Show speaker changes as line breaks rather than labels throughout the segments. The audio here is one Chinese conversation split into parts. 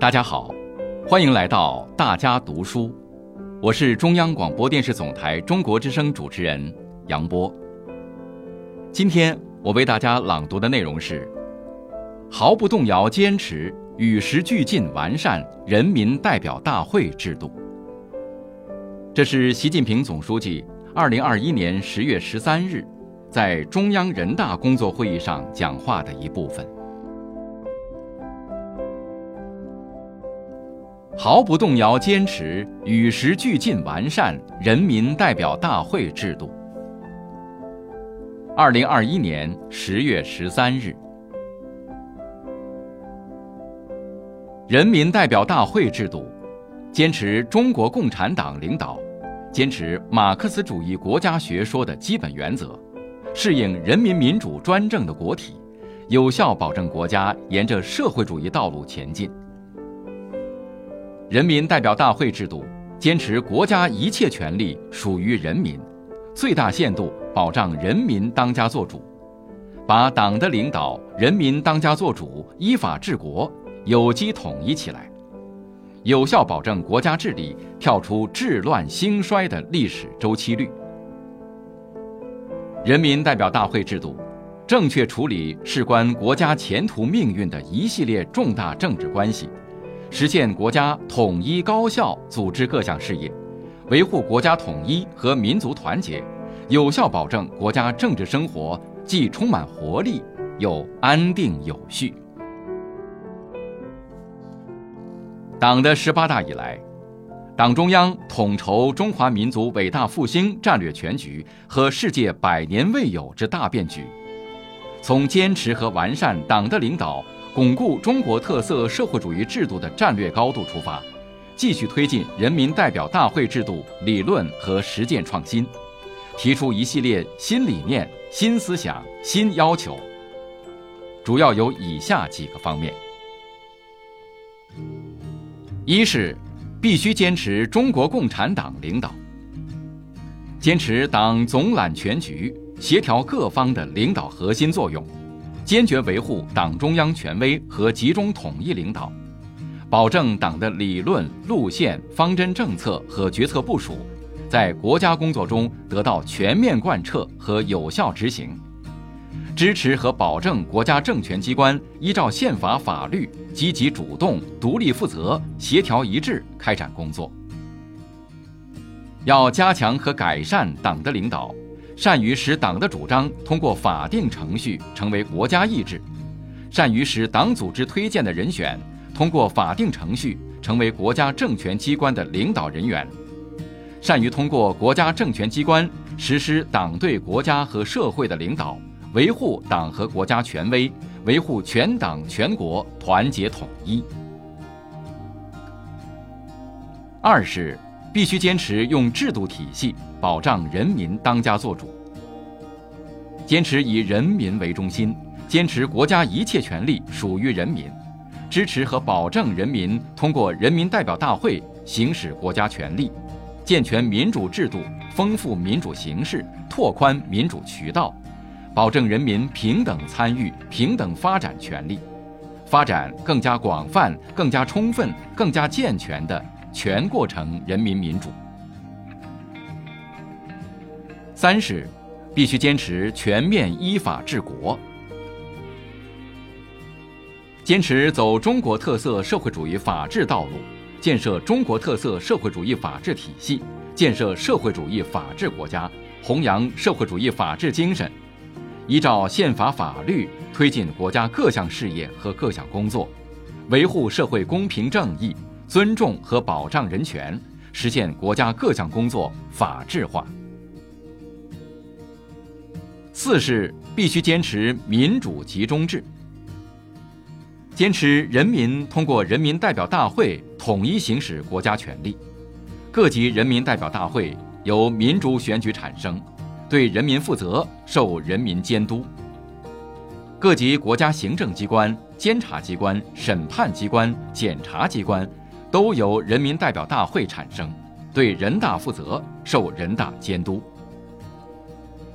大家好，欢迎来到大家读书，我是中央广播电视总台中国之声主持人杨波。今天我为大家朗读的内容是：毫不动摇坚持与时俱进完善人民代表大会制度。这是习近平总书记二零二一年十月十三日在中央人大工作会议上讲话的一部分。毫不动摇坚持与时俱进完善人民代表大会制度。二零二一年十月十三日，人民代表大会制度坚持中国共产党领导，坚持马克思主义国家学说的基本原则，适应人民民主专政的国体，有效保证国家沿着社会主义道路前进。人民代表大会制度坚持国家一切权力属于人民，最大限度保障人民当家作主，把党的领导、人民当家作主、依法治国有机统一起来，有效保证国家治理跳出治乱兴衰的历史周期率。人民代表大会制度正确处理事关国家前途命运的一系列重大政治关系。实现国家统一高效组织各项事业，维护国家统一和民族团结，有效保证国家政治生活既充满活力又安定有序。党的十八大以来，党中央统筹中华民族伟大复兴战略全局和世界百年未有之大变局，从坚持和完善党的领导。巩固中国特色社会主义制度的战略高度出发，继续推进人民代表大会制度理论和实践创新，提出一系列新理念、新思想、新要求。主要有以下几个方面：一是必须坚持中国共产党领导，坚持党总揽全局、协调各方的领导核心作用。坚决维护党中央权威和集中统一领导，保证党的理论路线、方针政策和决策部署在国家工作中得到全面贯彻和有效执行，支持和保证国家政权机关依照宪法法律积极主动、独立负责、协调一致开展工作。要加强和改善党的领导。善于使党的主张通过法定程序成为国家意志，善于使党组织推荐的人选通过法定程序成为国家政权机关的领导人员，善于通过国家政权机关实施党对国家和社会的领导，维护党和国家权威，维护全党全国团结统一。二是必须坚持用制度体系。保障人民当家作主，坚持以人民为中心，坚持国家一切权力属于人民，支持和保证人民通过人民代表大会行使国家权力，健全民主制度，丰富民主形式，拓宽民主渠道，保证人民平等参与、平等发展权利，发展更加广泛、更加充分、更加健全的全过程人民民主。三是，必须坚持全面依法治国，坚持走中国特色社会主义法治道路，建设中国特色社会主义法治体系，建设社会主义法治国家，弘扬社会主义法治精神，依照宪法法律推进国家各项事业和各项工作，维护社会公平正义，尊重和保障人权，实现国家各项工作法治化。四是必须坚持民主集中制，坚持人民通过人民代表大会统一行使国家权力，各级人民代表大会由民主选举产生，对人民负责，受人民监督。各级国家行政机关、监察机关、审判机关、检察机关都由人民代表大会产生，对人大负责，受人大监督。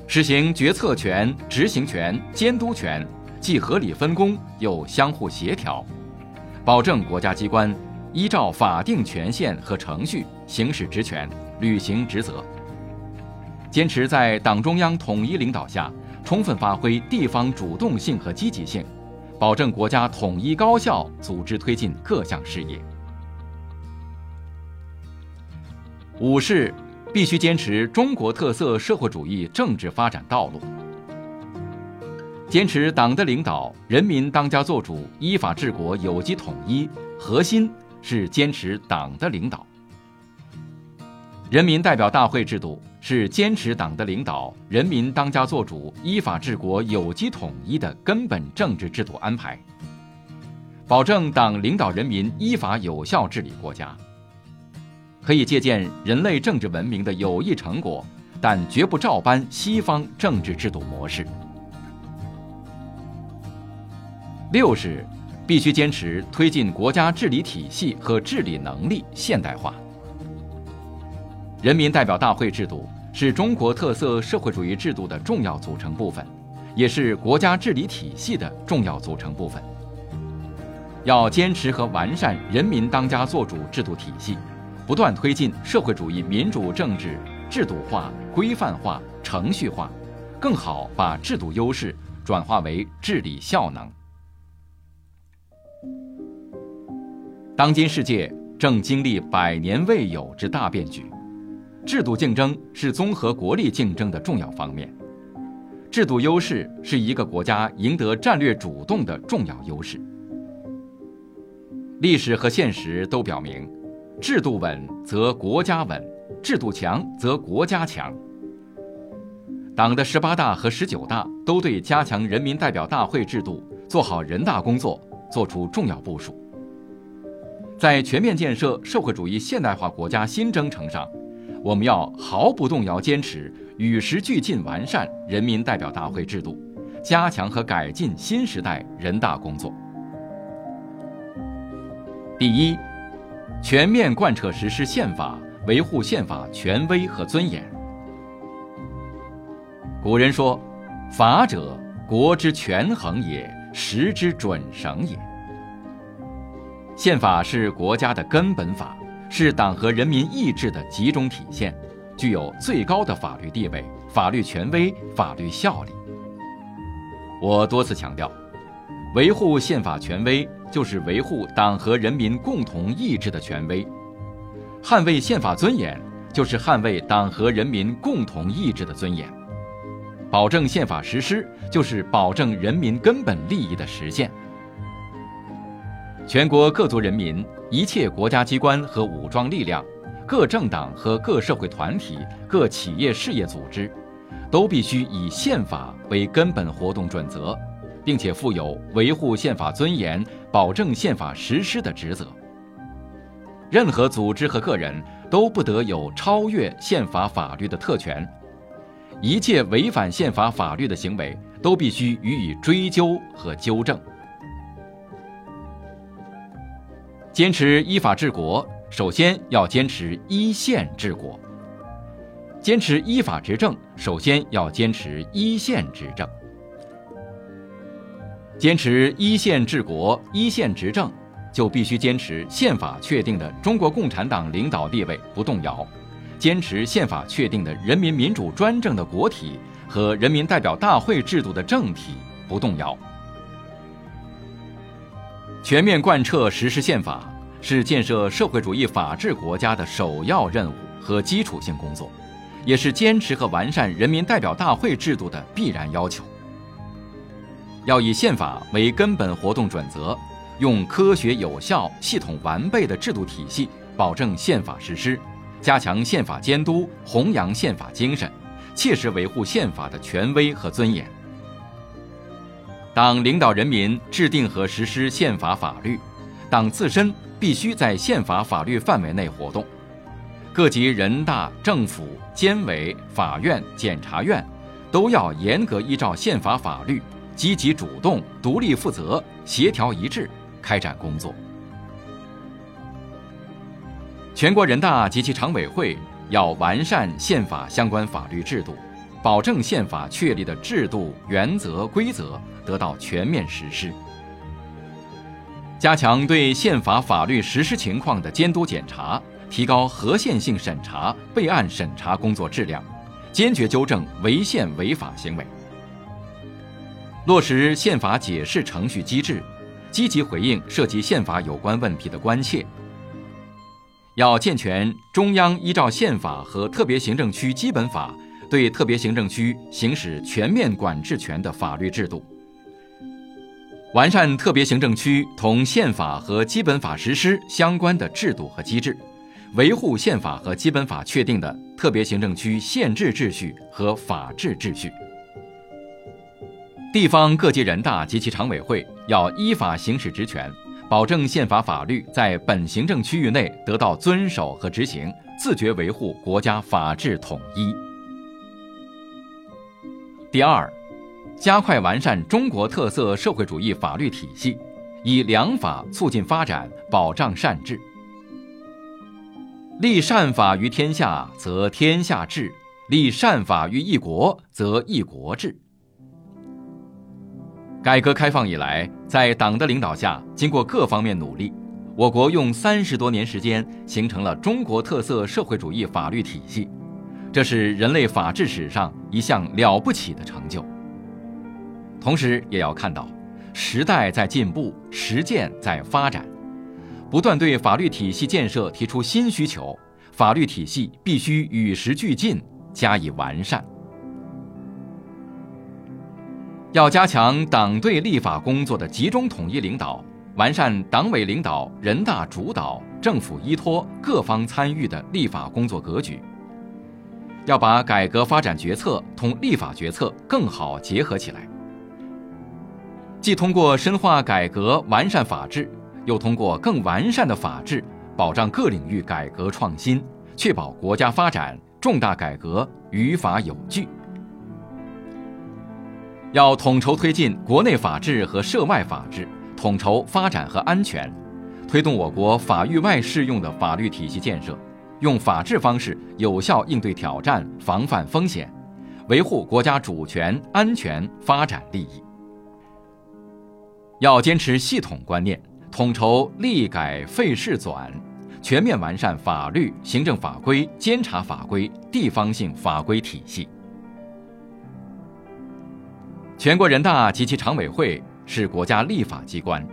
实行决策权、执行权、监督权，既合理分工又相互协调，保证国家机关依照法定权限和程序行使职权、履行职责。坚持在党中央统一领导下，充分发挥地方主动性和积极性，保证国家统一高效组织推进各项事业。五是必须坚持中国特色社会主义政治发展道路，坚持党的领导，人民当家作主，依法治国，有机统一，核心是坚持党的领导。人民代表大会制度是坚持党的领导，人民当家作主，依法治国，有机统一的根本政治制度安排，保证党领导人民依法有效治理国家。可以借鉴人类政治文明的有益成果，但绝不照搬西方政治制度模式。六是必须坚持推进国家治理体系和治理能力现代化。人民代表大会制度是中国特色社会主义制度的重要组成部分，也是国家治理体系的重要组成部分。要坚持和完善人民当家作主制度体系，不断推进社会主义民主政治制度化、规范化、程序化，更好把制度优势转化为治理效能。当今世界正经历百年未有之大变局。制度竞争是综合国力竞争的重要方面，制度优势是一个国家赢得战略主动的重要优势。历史和现实都表明，制度稳则国家稳，制度强则国家强。党的十八大和十九大都对加强人民代表大会制度、做好人大工作作出重要部署。在全面建设社会主义现代化国家新征程上。我们要毫不动摇坚持与时俱进完善人民代表大会制度，加强和改进新时代人大工作。第一，全面贯彻实施宪法，维护宪法权威和尊严。古人说：“法者，国之权衡也，时之准绳也。”宪法是国家的根本法。是党和人民意志的集中体现，具有最高的法律地位、法律权威、法律效力。我多次强调，维护宪法权威就是维护党和人民共同意志的权威；捍卫宪法尊严就是捍卫党和人民共同意志的尊严；保证宪法实施就是保证人民根本利益的实现。全国各族人民、一切国家机关和武装力量、各政党和各社会团体、各企业事业组织，都必须以宪法为根本活动准则，并且负有维护宪法尊严、保证宪法实施的职责。任何组织和个人都不得有超越宪法法律的特权，一切违反宪法法律的行为都必须予以追究和纠正。坚持依法治国，首先要坚持依宪治国；坚持依法执政，首先要坚持依宪执政。坚持依宪治国、依宪执政，就必须坚持宪法确定的中国共产党领导地位不动摇，坚持宪法确定的人民民主专政的国体和人民代表大会制度的政体不动摇。全面贯彻实施宪法是建设社会主义法治国家的首要任务和基础性工作，也是坚持和完善人民代表大会制度的必然要求。要以宪法为根本活动准则，用科学有效、系统完备的制度体系保证宪法实施，加强宪法监督，弘扬宪法精神，切实维护宪法的权威和尊严。党领导人民制定和实施宪法法律，党自身必须在宪法法律范围内活动。各级人大、政府、监委、法院、检察院都要严格依照宪法法律，积极主动、独立负责、协调一致开展工作。全国人大及其常委会要完善宪法相关法律制度。保证宪法确立的制度、原则、规则得到全面实施。加强对宪法法律实施情况的监督检查，提高合宪性审查、备案审查工作质量，坚决纠正违宪违法行为。落实宪法解释程序机制，积极回应涉及宪法有关问题的关切。要健全中央依照宪法和特别行政区基本法对特别行政区行使全面管制权的法律制度，完善特别行政区同宪法和基本法实施相关的制度和机制，维护宪法和基本法确定的特别行政区宪制秩序和法治秩序。地方各级人大及其常委会要依法行使职权，保证宪法法律在本行政区域内得到遵守和执行，自觉维护国家法治统一。第二，加快完善中国特色社会主义法律体系，以良法促进发展，保障善治。立善法于天下，则天下治；立善法于一国，则一国治。改革开放以来，在党的领导下，经过各方面努力，我国用三十多年时间形成了中国特色社会主义法律体系，这是人类法治史上一项了不起的成就。同时，也要看到时代在进步，实践在发展，不断对法律体系建设提出新需求，法律体系必须与时俱进，加以完善。要加强党对立法工作的集中统一领导，完善党委领导、人大主导、政府依托、各方参与的立法工作格局。要把改革发展决策同立法决策更好结合起来，既通过深化改革完善法治，又通过更完善的法治保障各领域改革创新，确保国家发展重大改革于法有据。要统筹推进国内法治和涉外法治，统筹发展和安全，推动我国法域外适用的法律体系建设，用法治方式有效应对挑战、防范风险，维护国家主权、安全、发展利益。要坚持系统观念，统筹立改废事转，全面完善法律、行政法规、监察法规、地方性法规体系。全国人大及其常委会是国家立法机关，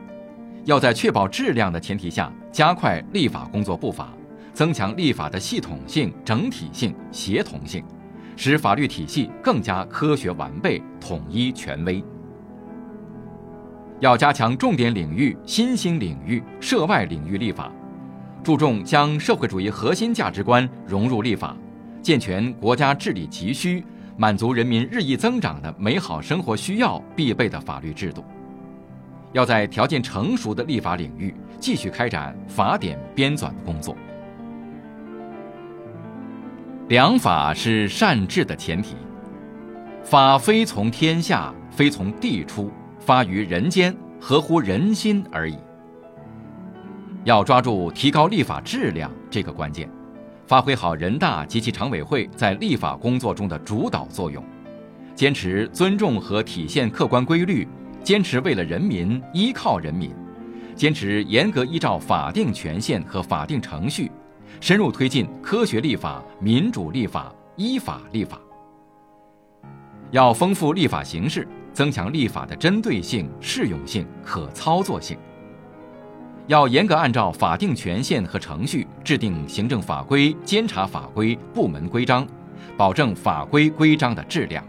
要在确保质量的前提下，加快立法工作步伐，增强立法的系统性、整体性、协同性，使法律体系更加科学完备、统一权威。要加强重点领域、新兴领域、涉外领域立法，注重将社会主义核心价值观融入立法，健全国家治理急需。满足人民日益增长的美好生活需要必备的法律制度，要在条件成熟的立法领域继续开展法典编纂的工作。良法是善治的前提，法非从天下，非从地出，发于人间，合乎人心而已。要抓住提高立法质量这个关键。发挥好人大及其常委会在立法工作中的主导作用，坚持尊重和体现客观规律，坚持为了人民、依靠人民，坚持严格依照法定权限和法定程序，深入推进科学立法、民主立法、依法立法。要丰富立法形式，增强立法的针对性、适用性、可操作性。要严格按照法定权限和程序制定行政法规、监察法规、部门规章，保证法规规章的质量。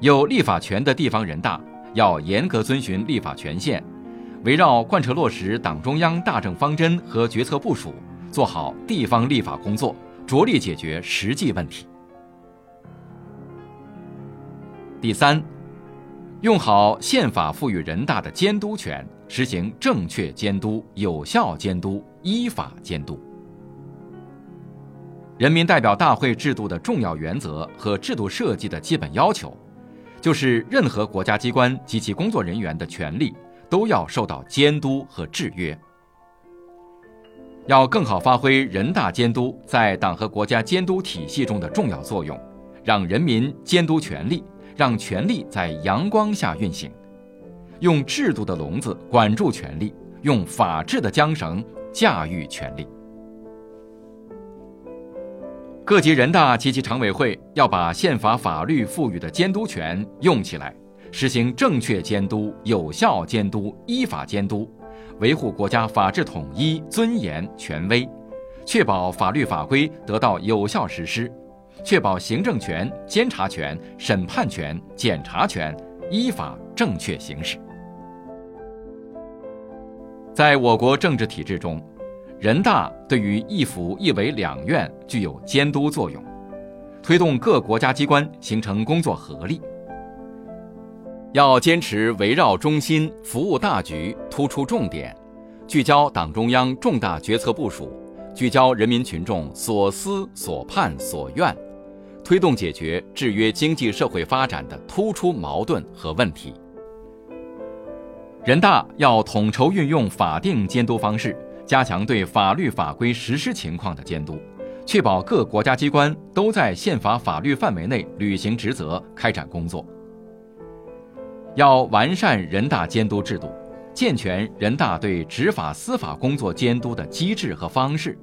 有立法权的地方人大要严格遵循立法权限，围绕贯彻落实党中央大政方针和决策部署，做好地方立法工作，着力解决实际问题。第三，用好宪法赋予人大的监督权。实行正确监督、有效监督、依法监督。人民代表大会制度的重要原则和制度设计的基本要求，就是任何国家机关及其工作人员的权利都要受到监督和制约。要更好发挥人大监督在党和国家监督体系中的重要作用，让人民监督权力，让权力在阳光下运行。用制度的笼子管住权力，用法治的缰绳驾驭权力。各级人大及其常委会要把宪法法律赋予的监督权用起来，实行正确监督、有效监督、依法监督，维护国家法治统一、尊严、权威，确保法律法规得到有效实施，确保行政权、监察权、审判权、检察权依法正确行使。在我国政治体制中，人大对于一府一委两院具有监督作用，推动各国家机关形成工作合力。要坚持围绕中心、服务大局、突出重点，聚焦党中央重大决策部署，聚焦人民群众所思所盼所愿，推动解决制约经济社会发展的突出矛盾和问题。人大要统筹运用法定监督方式。加强对法律法规实施情况的监督，确保各国家机关都在宪法法律范围内履行职责、开展工作。要完善人大监督制度，健全人大对执法司法工作监督的机制和方式。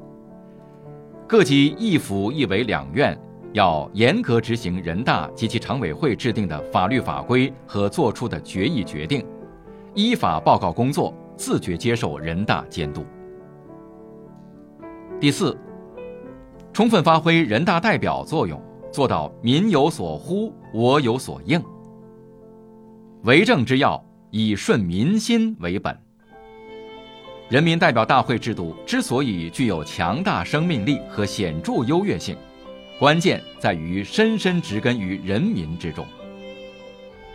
各级一府一委两院要严格执行人大及其常委会制定的法律法规和作出的决议决定，依法报告工作，自觉接受人大监督。第四，充分发挥人大代表作用，做到民有所呼，我有所应。为政之要，以顺民心为本。人民代表大会制度之所以具有强大生命力和显著优越性，关键在于深深植根于人民之中。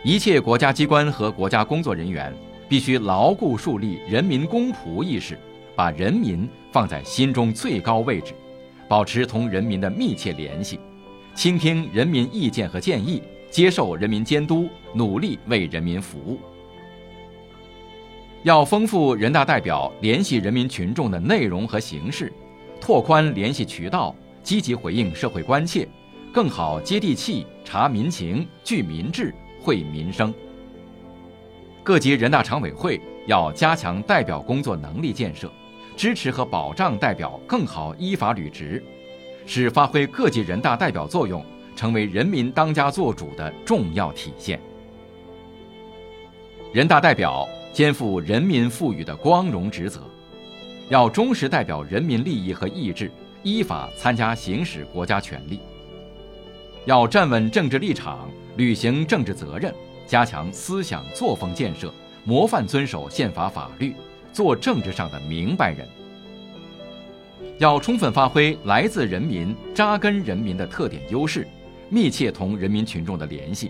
一切国家机关和国家工作人员必须牢固树立人民公仆意识。把人民放在心中最高位置，保持同人民的密切联系，倾听人民意见和建议，接受人民监督，努力为人民服务。要丰富人大代表联系人民群众的内容和形式，拓宽联系渠道，积极回应社会关切，更好接地气、察民情、聚民智、惠民生。各级人大常委会要加强代表工作能力建设。支持和保障代表更好依法履职，使发挥各级人大代表作用成为人民当家作主的重要体现。人大代表肩负人民赋予的光荣职责，要忠实代表人民利益和意志，依法参加行使国家权力。要站稳政治立场，履行政治责任，加强思想作风建设，模范遵守宪法法律。做政治上的明白人，要充分发挥来自人民、扎根人民的特点优势，密切同人民群众的联系，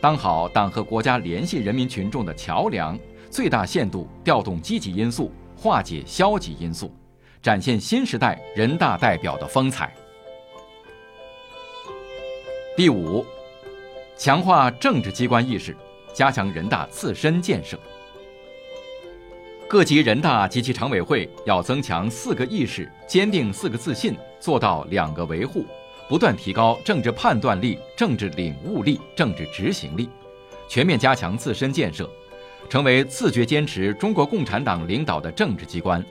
当好党和国家联系人民群众的桥梁，最大限度调动积极因素，化解消极因素，展现新时代人大代表的风采。第五，强化政治机关意识，加强人大自身建设。各级人大及其常委会要增强四个意识，坚定四个自信，做到两个维护，不断提高政治判断力、政治领悟力、政治执行力，全面加强自身建设，成为自觉坚持中国共产党领导的政治机关，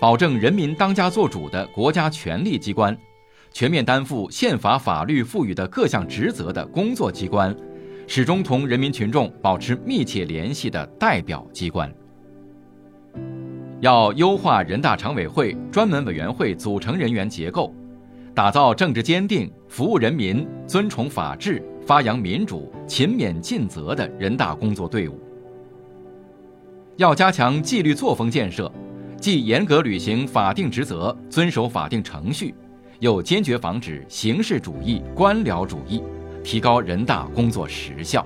保证人民当家作主的国家权力机关，全面担负宪法法律赋予的各项职责的工作机关，始终同人民群众保持密切联系的代表机关。要优化人大常委会专门委员会组成人员结构，打造政治坚定、服务人民、尊崇法治、发扬民主、勤勉尽责的人大工作队伍。要加强纪律作风建设，既严格履行法定职责、遵守法定程序，又坚决防止形式主义、官僚主义，提高人大工作实效。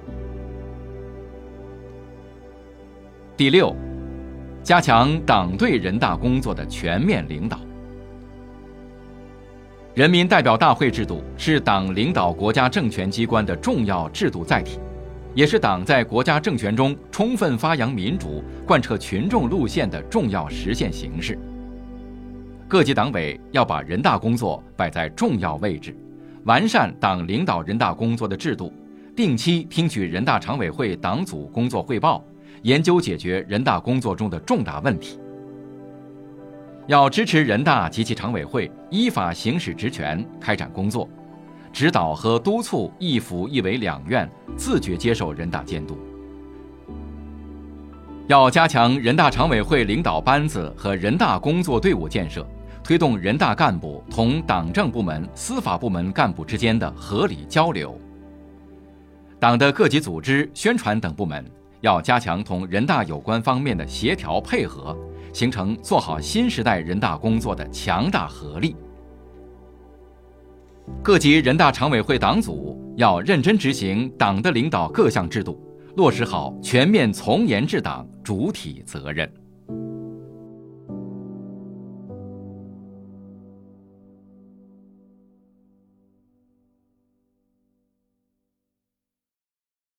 第六。加强党对人大工作的全面领导。人民代表大会制度是党领导国家政权机关的重要制度载体，也是党在国家政权中充分发扬民主、贯彻群众路线的重要实现形式。各级党委要把人大工作摆在重要位置，完善党领导人大工作的制度，定期听取人大常委会党组工作汇报。研究解决人大工作中的重大问题。要支持人大及其常委会依法行使职权，开展工作，指导和督促一府一委两院自觉接受人大监督。要加强人大常委会领导班子和人大工作队伍建设，推动人大干部同党政部门、司法部门干部之间的合理交流。党的各级组织、宣传等部门要加强同人大有关方面的协调配合，形成做好新时代人大工作的强大合力。各级人大常委会党组要认真执行党的领导各项制度。落实好全面从严治党主体责任。